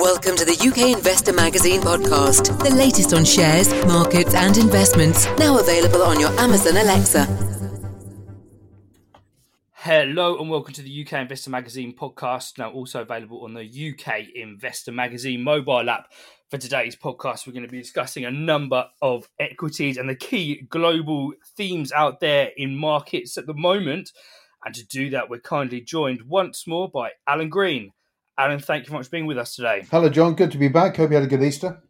Welcome to the UK Investor Magazine podcast, the latest on shares, markets, and investments, now available on your Amazon Alexa. Hello and welcome to the UK Investor Magazine podcast, now also available on the UK Investor Magazine mobile app. For today's podcast, we're going to be discussing a number of equities and the key global themes out there in markets at the moment. And to do that, we're kindly joined once more by Alan Green. Alan, thank you very much for being with us today. Hello, John. Good to be back. Hope you had a good Easter.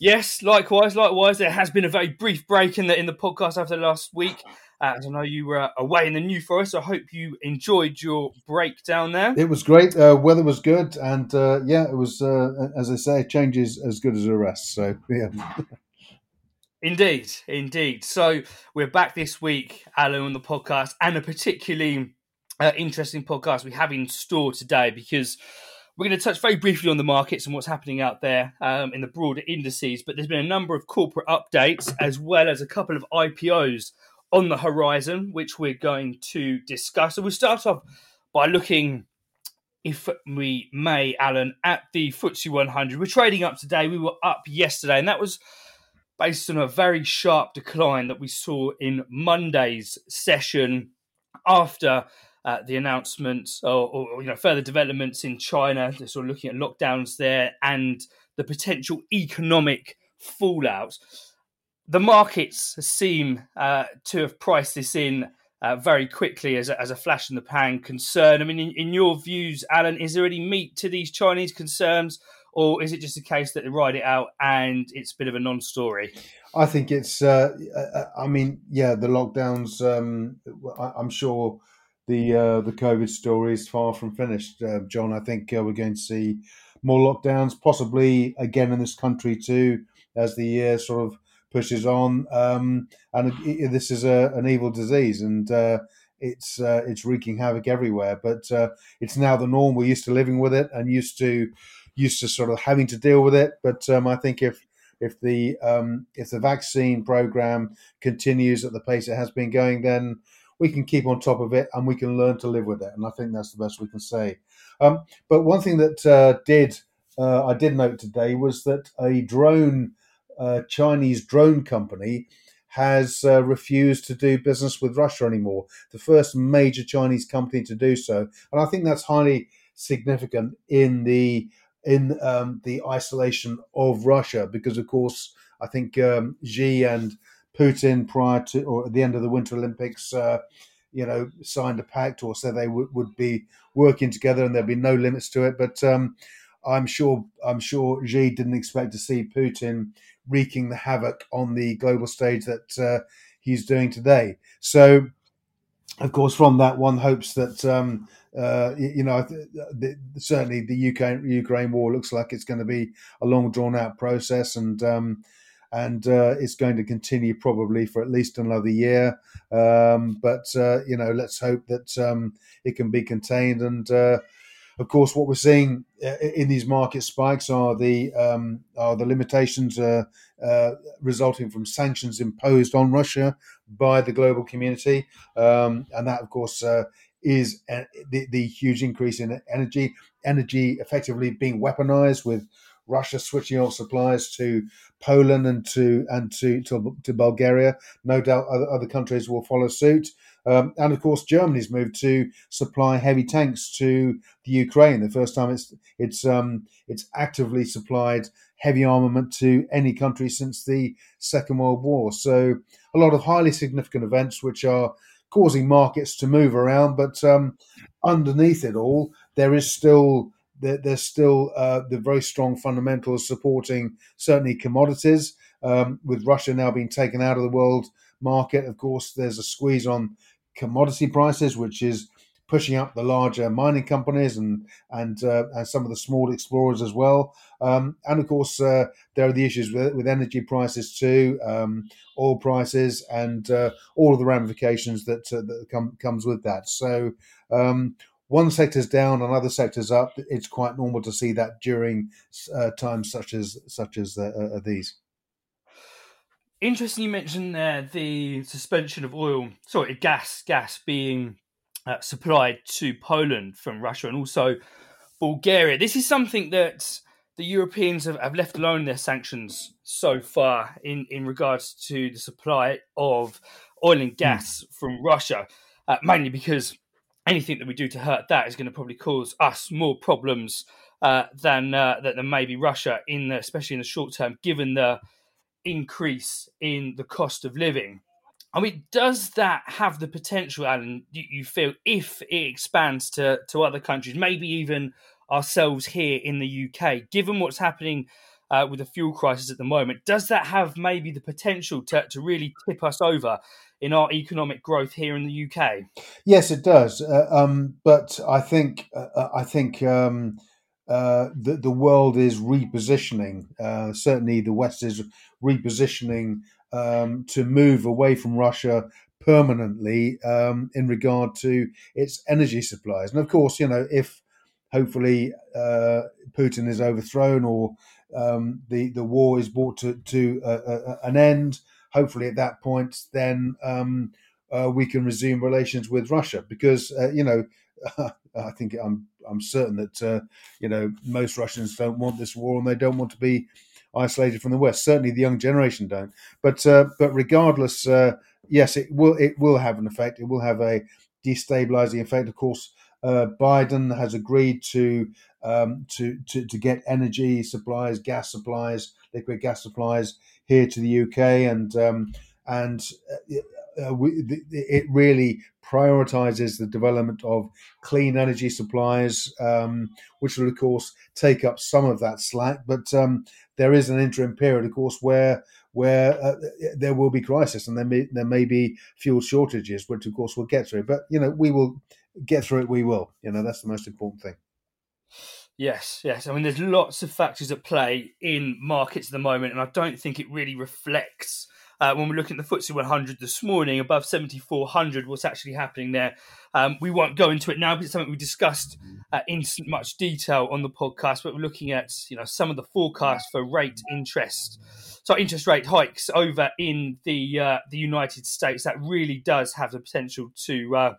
Yes, likewise, likewise. There has been a very brief break in the in the podcast after last week. Uh, as I know you were away in the New Forest, I hope you enjoyed your break down there. It was great. Uh, weather was good, and uh, yeah, it was. Uh, as I say, change is as good as a rest. So yeah. Indeed, indeed. So we're back this week, Alan, on the podcast, and a particularly uh, interesting podcast we have in store today because we're going to touch very briefly on the markets and what's happening out there um, in the broader indices. But there's been a number of corporate updates as well as a couple of IPOs on the horizon, which we're going to discuss. So we'll start off by looking, if we may, Alan, at the FTSE 100. We're trading up today. We were up yesterday, and that was based on a very sharp decline that we saw in Monday's session after uh, the announcements or, or, you know further developments in China. They're sort of looking at lockdowns there and the potential economic fallout. The markets seem uh, to have priced this in uh, very quickly as a, as a flash in the pan concern. I mean, in, in, your views, Alan, is there any meat to these Chinese concerns, or is it just a case that they ride it out and it's a bit of a non-story? I think it's. Uh, I mean, yeah, the lockdowns. Um, I'm sure the uh, the COVID story is far from finished, uh, John. I think uh, we're going to see more lockdowns, possibly again in this country too, as the year sort of pushes on. Um, and it, this is a, an evil disease, and uh, it's uh, it's wreaking havoc everywhere. But uh, it's now the norm. We're used to living with it, and used to used to sort of having to deal with it. But um, I think if if the um, if the vaccine program continues at the pace it has been going, then we can keep on top of it and we can learn to live with it. And I think that's the best we can say. Um, but one thing that uh, did uh, I did note today was that a drone uh, Chinese drone company has uh, refused to do business with Russia anymore. The first major Chinese company to do so, and I think that's highly significant in the in um, the isolation of Russia because, of course, I think um, Xi and Putin prior to or at the end of the Winter Olympics, uh, you know, signed a pact or said they w- would be working together and there'd be no limits to it. But um, I'm sure I'm sure Xi didn't expect to see Putin wreaking the havoc on the global stage that uh, he's doing today. So, of course, from that one hopes that. Um, uh, you know, the, certainly the UK Ukraine war looks like it's going to be a long drawn out process, and um, and uh, it's going to continue probably for at least another year. Um, but uh, you know, let's hope that um, it can be contained. And uh, of course, what we're seeing uh, in these market spikes are the um, are the limitations uh, uh, resulting from sanctions imposed on Russia by the global community, um, and that, of course. is the, the huge increase in energy, energy effectively being weaponized with Russia switching off supplies to Poland and to and to to, to Bulgaria. No doubt other, other countries will follow suit. Um, and of course, Germany's moved to supply heavy tanks to the Ukraine. The first time it's it's um, it's actively supplied heavy armament to any country since the Second World War. So a lot of highly significant events which are causing markets to move around. But um, underneath it all, there is still there's still uh, the very strong fundamentals supporting certainly commodities. Um, with Russia now being taken out of the world market, of course, there's a squeeze on commodity prices, which is pushing up the larger mining companies and and, uh, and some of the small explorers as well. Um, and of course, uh, there are the issues with, with energy prices too, um, oil prices, and uh, all of the ramifications that uh, that come, comes with that. So um, one sector's down and other sectors up, it's quite normal to see that during uh, times such as such as uh, uh, these. Interesting, you mentioned there the suspension of oil, sorry, gas, gas being uh, supplied to Poland from Russia and also Bulgaria. This is something that the Europeans have, have left alone their sanctions so far in, in regards to the supply of oil and gas mm. from Russia, uh, mainly because anything that we do to hurt that is going to probably cause us more problems uh, than, uh, than maybe Russia, in the, especially in the short term, given the increase in the cost of living. I mean, does that have the potential, Alan? You, feel if it expands to to other countries, maybe even ourselves here in the UK, given what's happening uh, with the fuel crisis at the moment, does that have maybe the potential to, to really tip us over in our economic growth here in the UK? Yes, it does. Uh, um, but I think uh, uh I think um, uh, the the world is repositioning. Uh, certainly, the West is repositioning um, to move away from Russia permanently um, in regard to its energy supplies. And of course, you know, if hopefully uh, Putin is overthrown or um, the the war is brought to to an end. Hopefully, at that point, then um, uh, we can resume relations with Russia because uh, you know I think I'm I'm certain that uh, you know most Russians don't want this war and they don't want to be isolated from the West. Certainly, the young generation don't. But uh, but regardless, uh, yes, it will it will have an effect. It will have a destabilizing effect. Of course, uh, Biden has agreed to, um, to, to to get energy supplies, gas supplies, liquid gas supplies here to the UK, and um, and uh, uh, we, it really prioritizes the development of clean energy supplies, um, which will of course take up some of that slack. But um, there is an interim period, of course, where where uh, there will be crisis and there may there may be fuel shortages, which of course we'll get through. But you know, we will get through it, we will. You know, that's the most important thing. Yes, yes. I mean, there's lots of factors at play in markets at the moment, and I don't think it really reflects uh, when we're looking at the FTSE 100 this morning, above 7,400, what's actually happening there. Um, we won't go into it now because it's something we discussed uh, in much detail on the podcast, but we're looking at you know some of the forecasts for rate interest. So interest rate hikes over in the uh, the United States that really does have the potential to uh,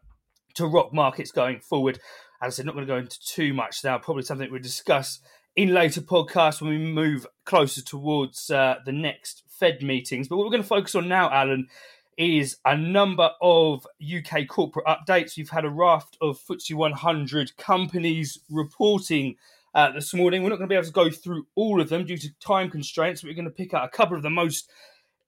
to rock markets going forward. As I said, not going to go into too much now. Probably something we'll discuss in later podcasts when we move closer towards uh, the next Fed meetings. But what we're going to focus on now, Alan, is a number of UK corporate updates. We've had a raft of FTSE 100 companies reporting uh, this morning. We're not going to be able to go through all of them due to time constraints, but we're going to pick out a couple of the most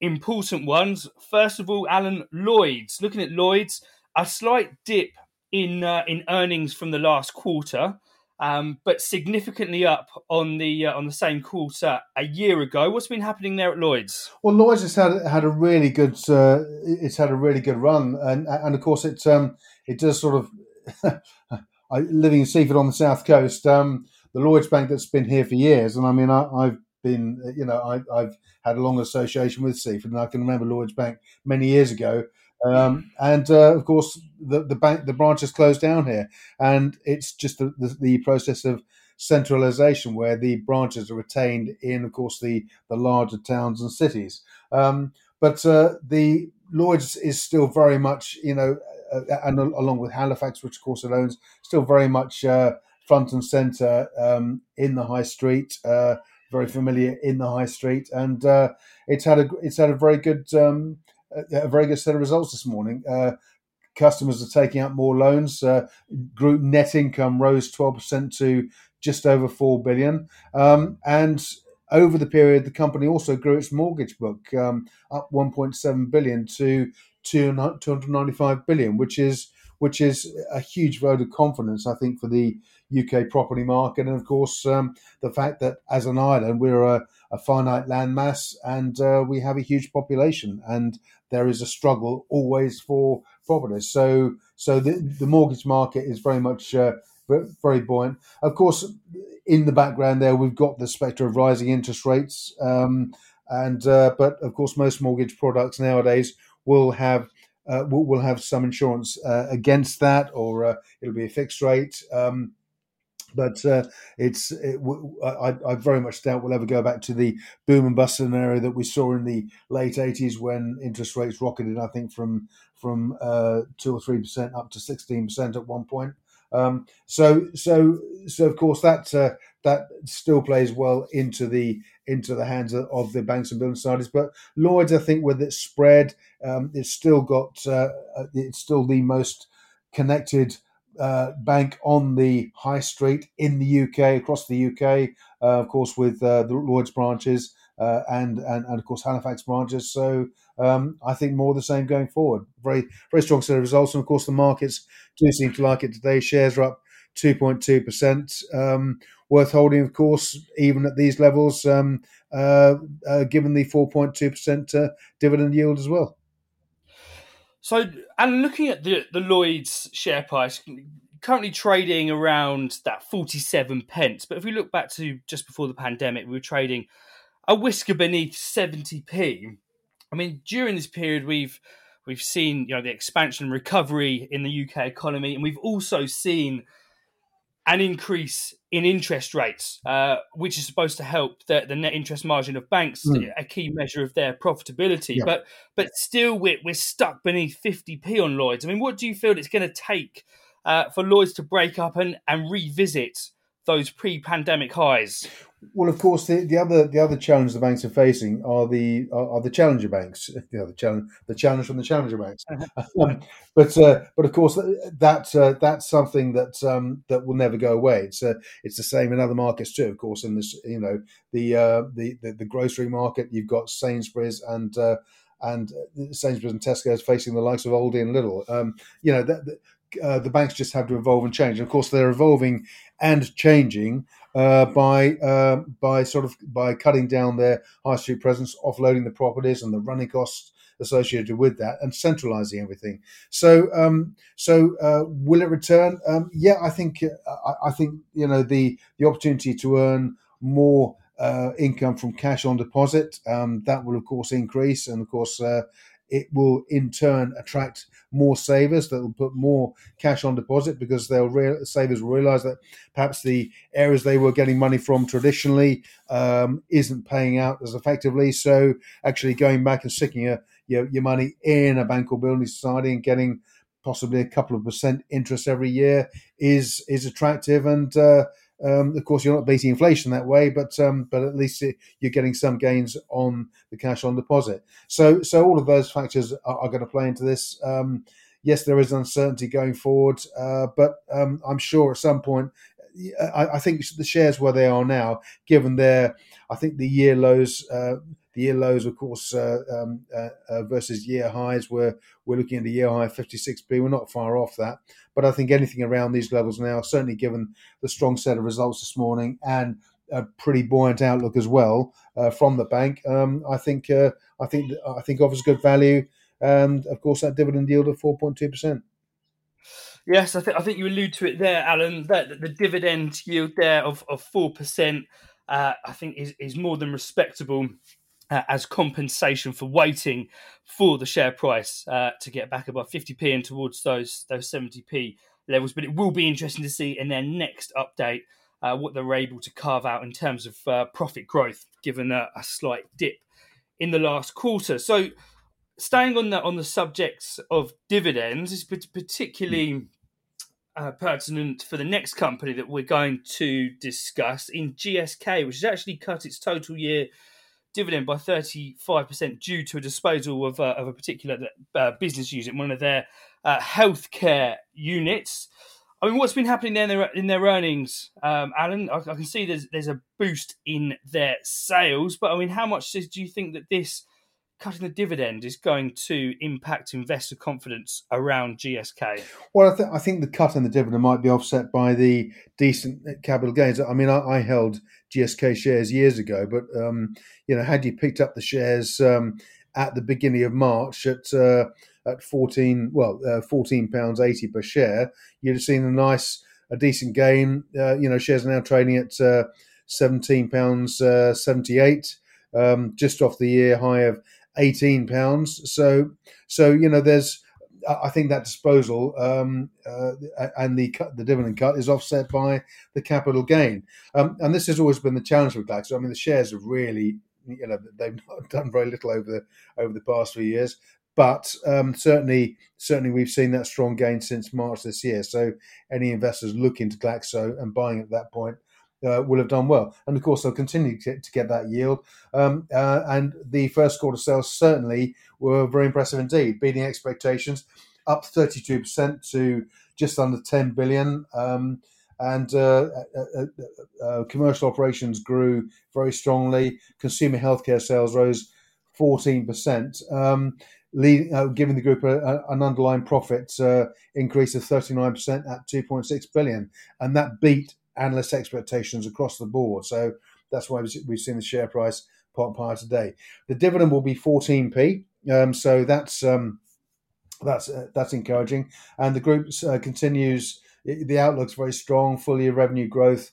important ones. First of all, Alan Lloyd's. Looking at Lloyd's, a slight dip in uh, in earnings from the last quarter, um, but significantly up on the uh, on the same quarter a year ago. What's been happening there at Lloyd's? Well, Lloyd's has had had a really good uh, it's had a really good run, and and of course it um, it does sort of living in Seaford on the south coast. Um, the Lloyd's Bank that's been here for years, and I mean I, have been you know I, have had a long association with Seaford, and I can remember Lloyd's Bank many years ago um, and uh, of course, the, the bank, the branch is closed down here, and it's just the, the, the, process of centralization where the branches are retained in, of course, the the larger towns and cities. Um, but uh, the Lloyd's is still very much, you know, uh, and along with Halifax, which of course it owns, still very much uh, front and center um, in the high street. Uh, very familiar in the high street, and uh, it's had a it's had a very good um, a very good set of results this morning. Uh, customers are taking out more loans. Uh, group net income rose 12% to just over 4 billion. Um, and over the period, the company also grew its mortgage book um, up 1.7 billion to 295 billion, which is which is a huge vote of confidence, I think, for the UK property market. And of course, um, the fact that as an island, we're a, a finite land mass and uh, we have a huge population, and there is a struggle always for properties. So, so the, the mortgage market is very much uh, very buoyant. Of course, in the background there, we've got the spectre of rising interest rates. Um, and uh, but of course, most mortgage products nowadays will have uh, will, will have some insurance uh, against that, or uh, it'll be a fixed rate. Um, but uh, it's it, I, I, very much doubt we'll ever go back to the boom and bust scenario that we saw in the late eighties when interest rates rocketed. I think from from uh, two or three percent up to sixteen percent at one point. Um, so so so of course that uh, that still plays well into the into the hands of, of the banks and building societies. But Lloyd's, I think, with its spread, um, it's still got uh, uh it's still the most connected uh, bank on the high street in the UK, across the UK, uh, of course, with uh, the Lloyd's branches uh, and, and and of course Halifax branches. So um, I think more of the same going forward. Very very strong set of results, and of course the markets do seem to like it today. Shares are up two point two percent. Um, worth holding, of course, even at these levels, um, uh, uh, given the four point two percent dividend yield as well. So, and looking at the the Lloyd's share price, currently trading around that forty seven pence. But if we look back to just before the pandemic, we were trading a whisker beneath seventy p. I mean, during this period, we've we've seen you know the expansion and recovery in the UK economy, and we've also seen an increase in interest rates, uh, which is supposed to help the, the net interest margin of banks, mm. a key measure of their profitability. Yeah. But but still, we're, we're stuck beneath 50p on Lloyd's. I mean, what do you feel it's going to take uh, for Lloyd's to break up and, and revisit those pre-pandemic highs? Well, of course, the, the other the other challenge the banks are facing are the are, are the challenger banks. You know, the challenge the challenge from the challenger banks. um, but uh, but of course, that uh, that's something that um, that will never go away. It's uh, it's the same in other markets too. Of course, in this you know the uh, the, the, the grocery market, you've got Sainsbury's and uh, and Sainsbury's and Tesco's facing the likes of Aldi and Lidl. Um, you know that. Uh, the banks just have to evolve and change. And of course, they're evolving and changing uh, by uh, by sort of by cutting down their high street presence, offloading the properties and the running costs associated with that, and centralising everything. So, um, so uh, will it return? Um, yeah, I think uh, I, I, think you know the the opportunity to earn more. Uh, income from cash on deposit um, that will of course increase and of course uh, it will in turn attract more savers that will put more cash on deposit because they'll savers realize that perhaps the areas they were getting money from traditionally um, isn't paying out as effectively. So actually going back and sticking your, your, your money in a bank or building society and getting possibly a couple of percent interest every year is is attractive and uh, um, of course, you're not beating inflation that way, but um, but at least you're getting some gains on the cash on deposit. So so all of those factors are, are going to play into this. Um, yes, there is uncertainty going forward, uh, but um, I'm sure at some point. I, I, think the shares where they are now, given their, I think the year lows, uh, the year lows, of course, uh, um, uh, uh, versus year highs, where we're looking at the year high 56p. We're not far off that. But I think anything around these levels now, certainly given the strong set of results this morning and a pretty buoyant outlook as well uh, from the bank, um, I think uh, I think I think offers good value. And of course, that dividend yield of 4.2 percent. Yes, I think I think you allude to it there, Alan. That the dividend yield there of of four percent, uh, I think is is more than respectable uh, as compensation for waiting for the share price uh, to get back above 50p and towards those those 70p levels. But it will be interesting to see in their next update uh, what they're able to carve out in terms of uh, profit growth, given a, a, slight dip in the last quarter. So, staying on the on the subjects of dividends is particularly. Uh, pertinent for the next company that we're going to discuss in GSK, which has actually cut its total year dividend by 35% due to a disposal of, uh, of a particular uh, business unit, one of their uh, healthcare units. I mean, what's been happening there in their, in their earnings, um, Alan? I, I, can see there's there's a boost in their sales, but I mean, how much do you think that this cutting the dividend is going to impact investor confidence around GSK? Well, I, th- I think the cut in the dividend might be offset by the decent capital gains. I mean, I, I held GSK shares years ago, but um, you know, had you picked up the shares um, at the beginning of March at uh, at fourteen, well, uh, fourteen pounds eighty per share, you'd have seen a nice, a decent gain. Uh, you know, shares are now trading at uh, seventeen pounds uh, seventy eight, um, just off the year high of eighteen pounds. So, so you know, there's. I think that disposal um, uh, and the cut, the dividend cut is offset by the capital gain, um, and this has always been the challenge with Glaxo. I mean, the shares have really, you know, they've done very little over the over the past few years, but um, certainly, certainly we've seen that strong gain since March this year. So, any investors looking to Glaxo and buying at that point uh, will have done well. And of course, they'll continue to get, to get that yield. Um, uh, and the first quarter sales certainly were very impressive indeed, beating expectations, up 32% to just under 10 billion. Um, and uh, uh, uh, uh, commercial operations grew very strongly. Consumer healthcare sales rose 14%. Um, giving the group a, a, an underlying profit increase of 39% at 2.6 billion, and that beat analyst expectations across the board. So that's why we've seen the share price pop higher today. The dividend will be 14p, um, so that's um, that's uh, that's encouraging, and the group uh, continues. The outlook's very strong. Full year revenue growth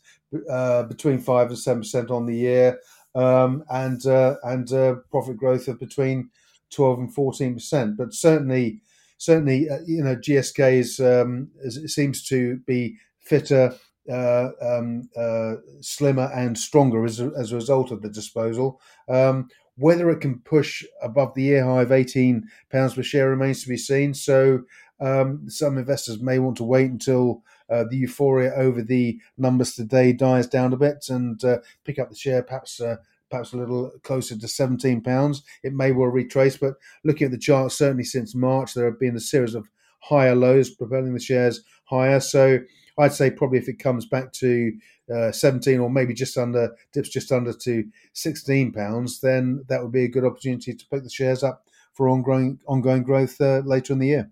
uh, between five and seven percent on the year, um, and uh, and profit growth of between 12 and 14 percent. But certainly, certainly, uh, you know, GSK is, um, is, seems to be fitter, uh, um, uh, slimmer, and stronger as a, as a result of the disposal. Um, whether it can push above the year high of 18 pounds per share remains to be seen. So. Um, some investors may want to wait until uh, the euphoria over the numbers today dies down a bit and uh, pick up the share perhaps uh, perhaps a little closer to 17 pounds. It may well retrace, but looking at the chart, certainly since March, there have been a series of higher lows propelling the shares higher. So I'd say probably if it comes back to uh, 17 or maybe just under dips just under to 16 pounds, then that would be a good opportunity to pick the shares up for ongoing ongoing growth uh, later in the year.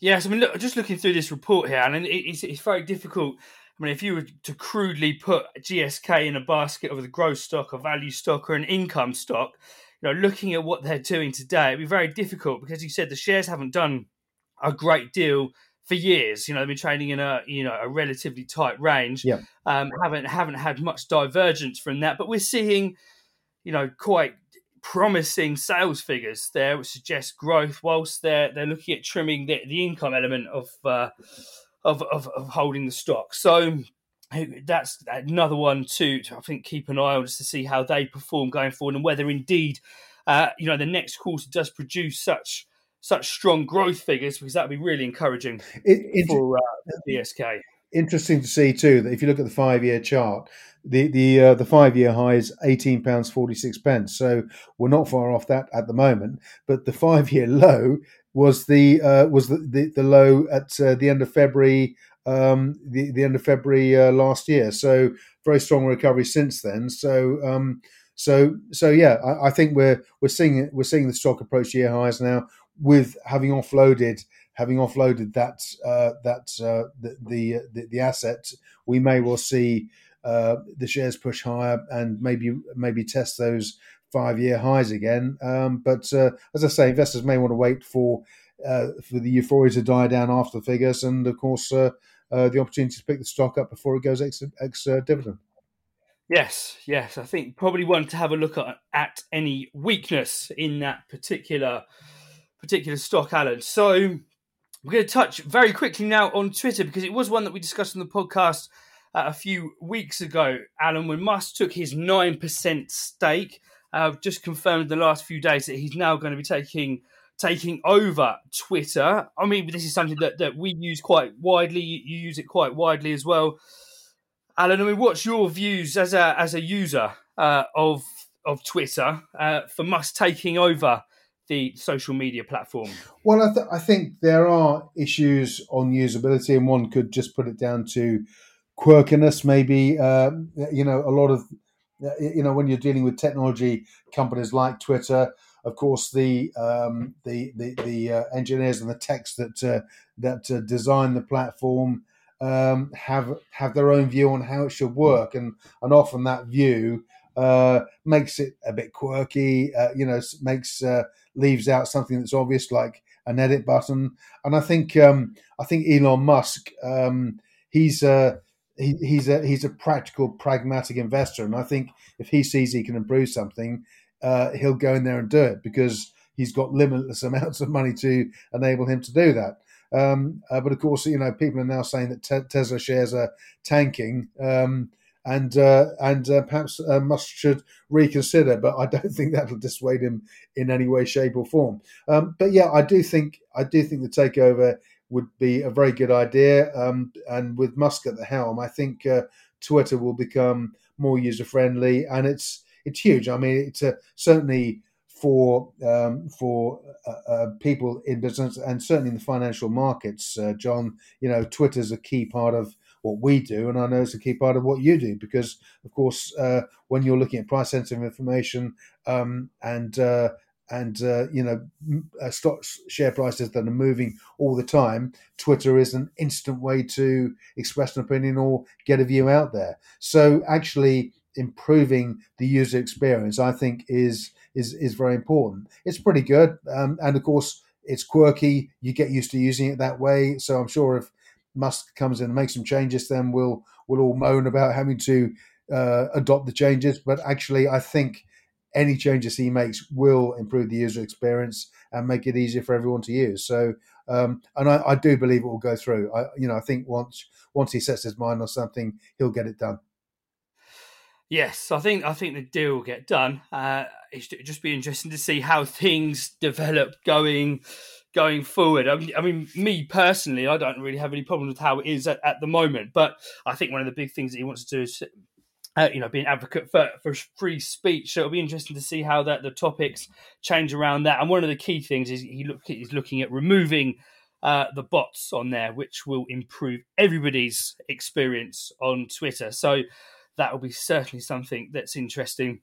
Yes, I mean, look, just looking through this report here, and it's, it's very difficult I mean, if you were to crudely put GSK in a basket of the growth stock, a value stock, or an income stock, you know, looking at what they're doing today, it'd be very difficult because you said the shares haven't done a great deal for years. You know, they've been trading in a you know a relatively tight range. Yeah. Um, haven't haven't had much divergence from that, but we're seeing, you know, quite promising sales figures there, which suggest growth. Whilst they're they're looking at trimming the, the income element of. Uh, of, of, of holding the stock. So that's another one to, to, I think keep an eye on just to see how they perform going forward and whether indeed uh, you know the next quarter does produce such such strong growth figures because that would be really encouraging it, for uh. Interesting to see too that if you look at the five year chart, the the uh, the five year high is eighteen pounds forty six pence. So we're not far off that at the moment. But the five year low was the uh, was the, the, the, low at uh, the end of February, um, the the end of February uh, last year. So very strong recovery since then. So um, so so yeah, I, I, think we're we're seeing we're seeing the stock approach year highs now with having offloaded having offloaded that uh, that uh, the, the, the the asset. We may well see. Uh, the shares push higher and maybe maybe test those five year highs again. Um, but uh, as I say, investors may want to wait for uh, for the euphoria to die down after the figures, and of course uh, the opportunity to pick the stock up before it goes ex, ex dividend. Yes, yes, I think probably one to have a look at, at any weakness in that particular particular stock, Alan. So we're going to touch very quickly now on Twitter because it was one that we discussed on the podcast uh, a few weeks ago. Alan, when Musk took his nine percent stake I've uh, just confirmed the last few days that he's now going to be taking taking over Twitter. I mean, this is something that, that we use quite widely. You use it quite widely as well, Alan. I mean, what's your views as a as a user uh, of of Twitter uh, for Musk taking over the social media platform? Well, I, th- I, think there are issues on usability, and one could just put it down to quirkiness. Maybe uh, you know a lot of you know when you're dealing with technology companies like Twitter, of course the um, the the, the uh, engineers and the techs that uh, that uh, design the platform um, have have their own view on how it should work, and and often that view uh, makes it a bit quirky. Uh, you know, makes uh, leaves out something that's obvious like an edit button. And I think um, I think Elon Musk um, he's he, he's a he's a practical, pragmatic investor, and I think if he sees he can improve something, uh, he'll go in there and do it because he's got limitless amounts of money to enable him to do that. Um, uh, but of course, you know, people are now saying that te- Tesla shares are tanking, um, and uh, and uh, perhaps uh, Musk should reconsider. But I don't think that'll dissuade him in any way, shape, or form. Um, but yeah, I do think I do think the takeover would be a very good idea. Um, and with Musk at the helm, I think uh, Twitter will become more user friendly, and it's it's huge. I mean, it's a, certainly for um, for uh, uh, people in business and certainly in the financial markets, uh, John. You know, Twitter's a key part of what we do, and I know it's a key part of what you do because, of course, uh, when you're looking at price sensitive information um, and uh, and uh, you know uh, stock share prices that are moving all the time, Twitter is an instant way to express an opinion or get a view out there. So actually improving the user experience, I think, is is is very important. It's pretty good, um, and of course, it's quirky. You get used to using it that way. So I'm sure if Musk comes in and makes some changes, then we'll we'll all moan about having to uh, adopt the changes. But actually, I think any changes he makes will improve the user experience and make it easier for everyone to use. So, um, and I, I, do believe it will go through. I, you know, I think once once he sets his mind on something, he'll get it done. Yes, I think I think the deal will get done. Uh, it'll just be interesting to see how things develop going going forward. I mean, me personally, I don't really have any problems with how it is at, at the moment. But I think one of the big things that he wants to do is, uh, you know, be an advocate for, for free speech. So it'll be interesting to see how that the topics change around that. And one of the key things is he look he's looking at removing. Uh, the bots on there, which will improve everybody's experience on Twitter. So that will be certainly something that's interesting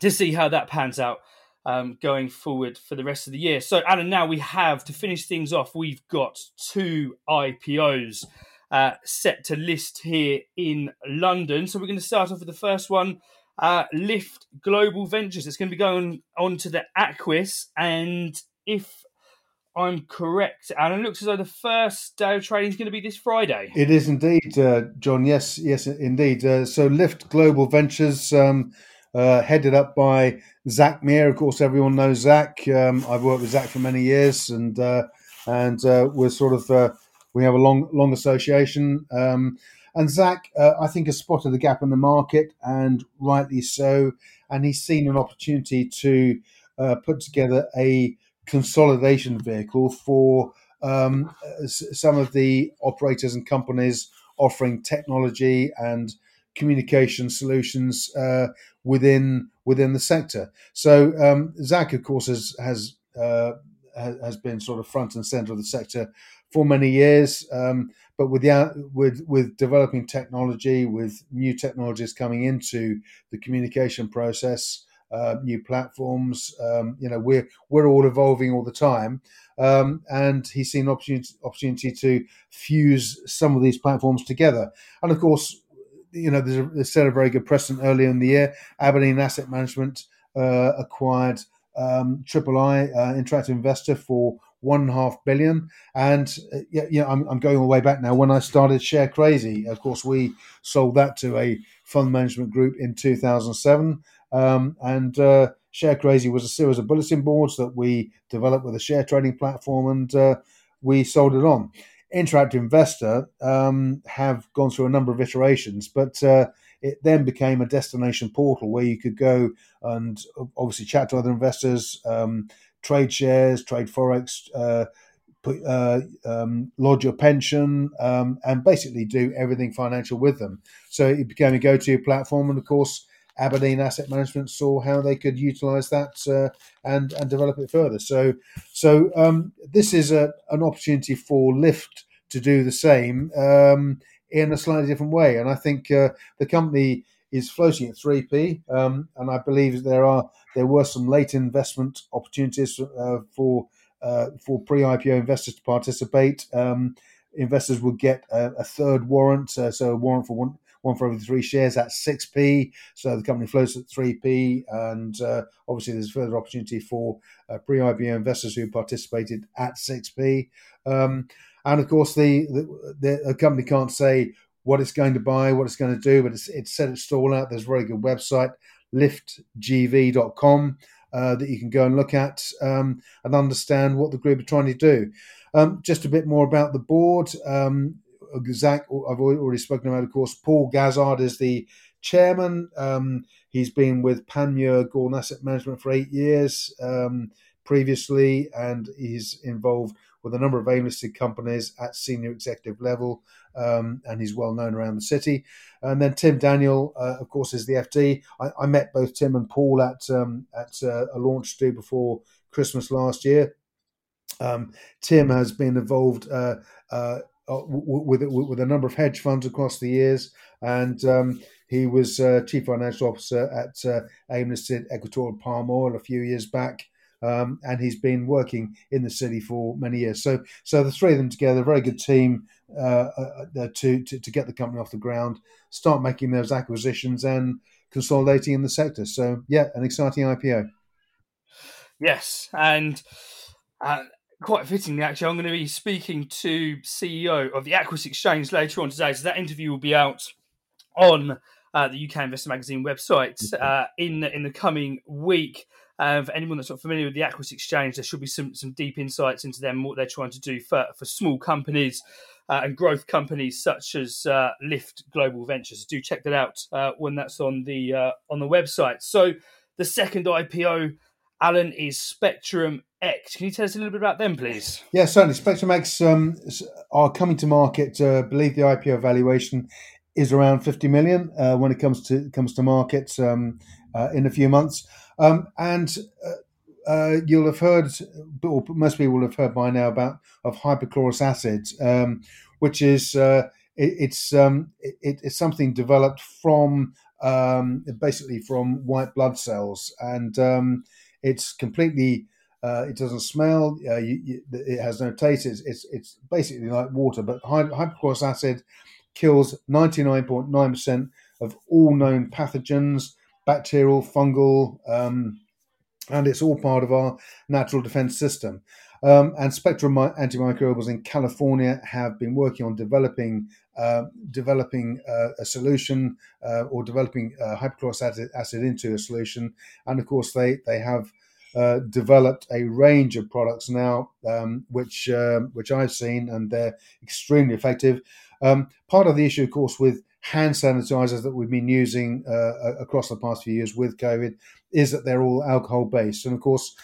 to see how that pans out um, going forward for the rest of the year. So, Alan, now we have to finish things off. We've got two IPOs uh, set to list here in London. So, we're going to start off with the first one. Uh, Lift Global Ventures. It's going to be going on to the Aquis, and if I'm correct, Alan, it looks as though the first day of trading is going to be this Friday. It is indeed, uh, John. Yes, yes, indeed. Uh, so, Lift Global Ventures. Um, uh, headed up by Zak Mir. Of course, everyone knows Zak. Um, I've worked with Zak for many years, and uh, and uh, we're sort of uh, we have a long long association. Um, and Zak, uh, I think, has spotted the gap in the market, and rightly so. And he's seen an opportunity to put together a consolidation vehicle for um, some of the operators and companies offering technology and communication solutions uh, within within the sector. So um, Zak, of course, has has uh, has been sort of front and center of the sector for many years. Um, but with the with with developing technology, with new technologies coming into the communication process, uh, new platforms, um, you know, we're we're all evolving all the time. Um, and he's seen opportunity opportunity to fuse some of these platforms together. And of course, you know, there's a, there's set a very good precedent earlier in the year. Aberdeen Asset Management uh, acquired um, Triple I uh, Interactive Investor for one and a half billion. And uh, yeah, yeah, I'm, I'm going all the way back now. When I started Share Crazy, of course, we sold that to a fund management group in 2007. Um, and uh, Share Crazy was a series of bulletin boards that we developed with a share trading platform, and uh, we sold it on. Interactive Investor um, have gone through a number of iterations, but uh, it then became a destination portal where you could go and obviously chat to other investors, um, trade shares, trade forex, uh, put, uh, um, lodge your pension, um, and basically do everything financial with them. So it became a go-to platform, and of course. Aberdeen Asset Management saw how they could utilise that uh, and and develop it further. So so um, this is a, an opportunity for Lift to do the same um, in a slightly different way. And I think uh, the company is floating at 3p, um, and I believe there are there were some late investment opportunities uh, for uh, for pre-IPO investors to participate. Um, investors would get a, a third warrant, uh, so a warrant for one one for every three shares at 6p. So the company floats at 3p. And uh, obviously, there's further opportunity for uh, pre IPO investors who participated at 6p. Um, and of course, the, the, the company can't say what it's going to buy, what it's going to do, but it's, it's set its stall out. There's a very good website, liftgv.com, uh, that you can go and look at um, and understand what the group are trying to do. Um, just a bit more about the board. Um, Zak, I've already spoken about, of course. Paul Gazzard is the chairman. Um, he's been with Panmure Gordon Asset Management for eight years um, previously, and he's involved with a number of AIM listed companies at senior executive level. um, and he's well known around the city. And then Tim Daniel, uh, of course, is the FD. I, I, met both Tim and Paul at um, at uh, a launch do before Christmas last year. Um, Tim has been involved uh, uh, uh with, with, a number of hedge funds across the years, and um, he was uh, chief financial officer at uh, listed Equatorial Palm Oil a few years back. Um, and he's been working in the city for many years. So, so the three of them together, very good team uh, uh, to, to, to get the company off the ground, start making those acquisitions and consolidating in the sector. So, yeah, an exciting IPO. Yes, and uh, quite fittingly, actually, I'm going to be speaking to CEO of the Aquis Exchange later on today. So that interview will be out on uh, the UK Investor Magazine website uh, in in the coming week. Uh, for anyone that's not familiar with the Aquis Exchange, there should be some some deep insights into them, what they're trying to do for for small companies. Uh, and growth companies such as uh, Lift Global Ventures. Do check that out uh, when that's on the on the website. So the second IPO, Alan, is Spectrum X. Can you tell us a little bit about them, please? Yeah, certainly. Spectrum X um, are coming to market. I believe the IPO valuation is around 50 million uh, when it comes to comes to markets um, uh, in a few months. Um, and uh, uh you'll have heard, or most people will have heard by now about of hypochlorous acid, um, which is uh, it, it's um, it, it's something developed from um, basically from white blood cells, and um, it's completely. Uh, it doesn't smell. You, you, it has no taste. It's, it's, it's basically like water. But hypochlorous acid kills 99.9% of all known pathogens, bacterial, fungal, um, and it's all part of our natural defense system. Um, and Spectrum Antimicrobials in California have been working on developing uh, developing uh, a solution uh, or developing uh, hypochlorous acid, acid, into a solution. And of course, they they have uh, developed a range of products now, um, which um, which I've seen, and they're extremely effective. Um, part of the issue, of course, with hand sanitizers that we've been using uh, across the past few years with COVID is that they're all alcohol based, and of course,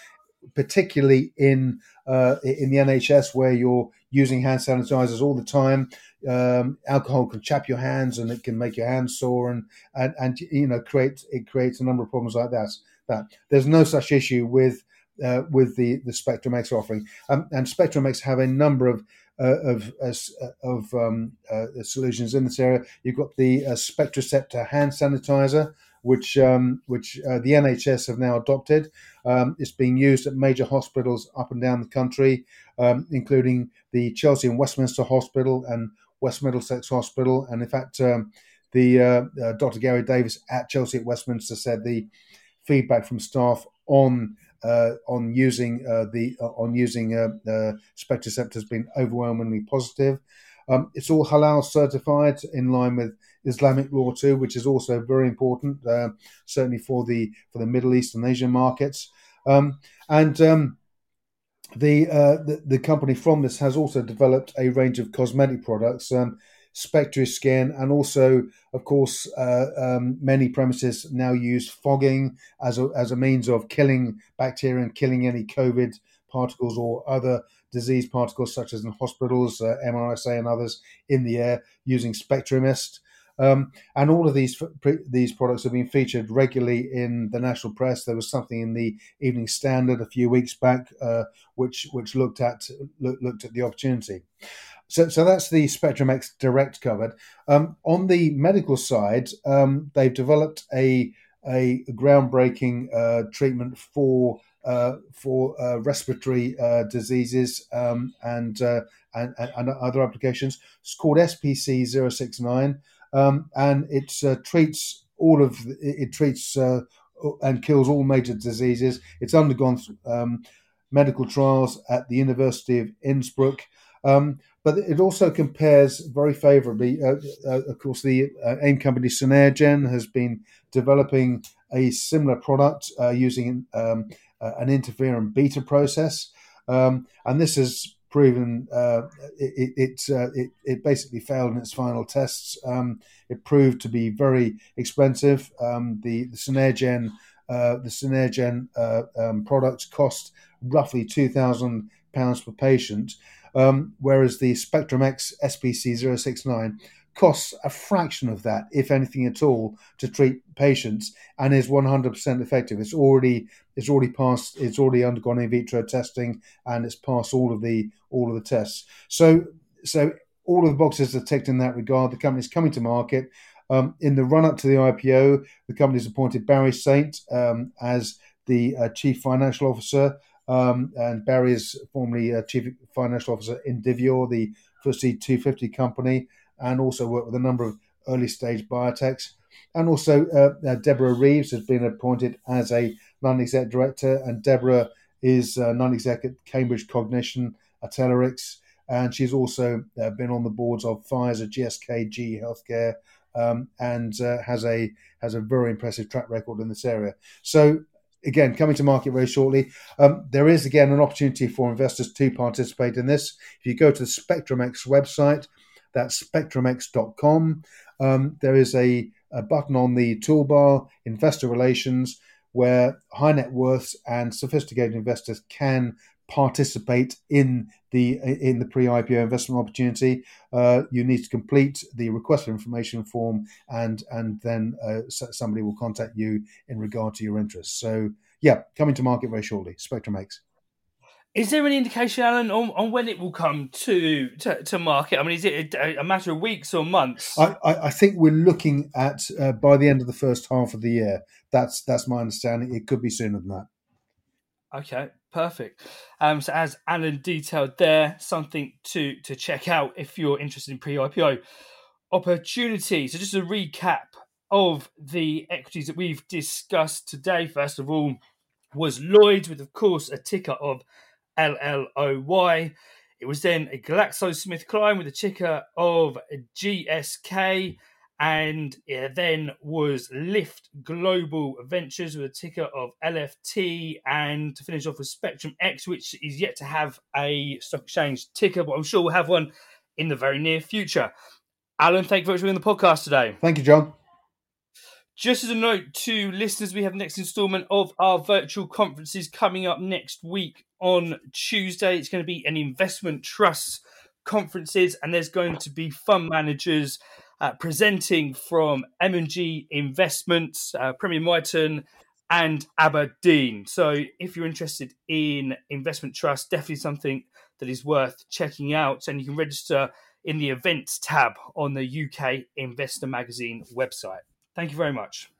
particularly in uh, in the NHS where you're using hand sanitizers all the time, um, alcohol can chap your hands and it can make your hands sore and, and and you know create it creates a number of problems like that. That there's no such issue with uh, with the the Spectrum X offering, um, and Spectrum X have a number of uh, of uh, of um, uh, solutions in this area. You've got the uh, Spectraceptor hand sanitizer, which um, which uh, the NHS have now adopted. Um, it's being used at major hospitals up and down the country, um, including the Chelsea and Westminster Hospital and West Middlesex Hospital. And in fact, um, the Dr. Gary Davis at Chelsea at Westminster said the feedback from staff on uh, on using uh, the uh, on using uh, uh, has been overwhelmingly positive. Um, it's all halal certified in line with Islamic law too, which is also very important, uh, certainly for the for the Middle East and Asian markets. Um, and um, the, uh, the, the company from this has also developed a range of cosmetic products. Um, Spectriscan, and also, of course, uh, um, many premises now use fogging as a, as a means of killing bacteria and killing any COVID particles or other disease particles, such as in hospitals, uh, MRSA, and others in the air using Spectrumist. Um, and all of these these products have been featured regularly in the national press. There was something in the Evening Standard a few weeks back, uh, which which looked at look, looked at the opportunity. So, so that's the Spectrum X Direct covered. Um, on the medical side, um, they've developed a a groundbreaking uh, treatment for uh, for uh, respiratory uh, diseases um, and, uh, and, and other applications. It's called SPC 069, um, and it uh, treats all of it, it treats and kills all major diseases. It's undergone um, medical trials at the University of Innsbruck. Um, but it also compares very favourably. Uh, uh, of course, the uh, AIM company Synairgen has been developing a similar product uh, using um, uh, an interferon beta process, um, and this has proven uh, it it, it, it basically failed in its final tests. Um, it proved to be very expensive. Um, the the Synairgen the Synairgen um, product cost roughly two thousand pounds per patient um, whereas the Spectrum X SPC 069 costs a fraction of that, if anything at all, to treat patients, and is 100% effective. It's already it's already passed. It's already undergone in vitro testing, and it's passed all of the all of the tests. So so all of the boxes are ticked in that regard. The company's coming to market. Um, in the run up to the IPO, the company's appointed Barry Saint um, as the uh, chief financial officer. Um, and Barry is formerly uh, chief financial officer in Indivior, the FTSE 250 company, and also worked with a number of early stage biotechs. And also, uh, uh, Deborah Reeves has been appointed as a non exec director, and Deborah is uh, non exec at Cambridge Cognition, Atelerix, and she's also uh, been on the boards of Pfizer, GSK, GE Healthcare, um, and uh, has a has a very impressive track record in this area. So again, coming to market very shortly. Um, there is again an opportunity for investors to participate in this. If you go to the SpectrumX website, that's spectrumx.com. Um, there is a, a button on the toolbar, Investor Relations, where high net worths and sophisticated investors can participate in the in the pre-IPO investment opportunity. Uh, you need to complete the request for information form, and and then uh, somebody will contact you in regard to your interest. So yeah, coming to market very shortly. Spectrum X. Is there any indication, Alan, on, on when it will come to, to, to market? I mean, is it a, a, matter of weeks or months? I, I think we're looking at uh, by the end of the first half of the year. That's that's my understanding. It could be sooner than that. Okay, perfect. Um, so as Alan detailed there, something to to check out if you're interested in pre-IPO opportunity. So just a recap of the equities that we've discussed today. First of all, was Lloyds with, of course, a ticker of LLOY. It was then a GlaxoSmithKline with a ticker of GSK and it then was Lift Global Ventures with a ticker of LFT, and to finish off with Spectrum X, which is yet to have a stock exchange ticker, but I'm sure we'll have one in the very near future. Alan, thank you very much for being on the podcast today. Thank you, John. Just as a note to listeners, we have the next instalment of our virtual conferences coming up next week on Tuesday. It's going to be an investment trust conferences, and there's going to be fund managers uh, presenting from M&G Investments, uh, Premier Miton, and Aberdeen. So if you're interested in investment trust, definitely something that is worth checking out. And you can register in the events tab on the UK Investor Magazine website. Thank you very much.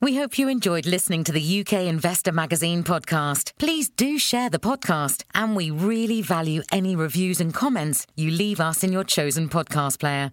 We hope you enjoyed listening to the UK Investor Magazine podcast. Please do share the podcast, and we really value any reviews and comments you leave us in your chosen podcast player.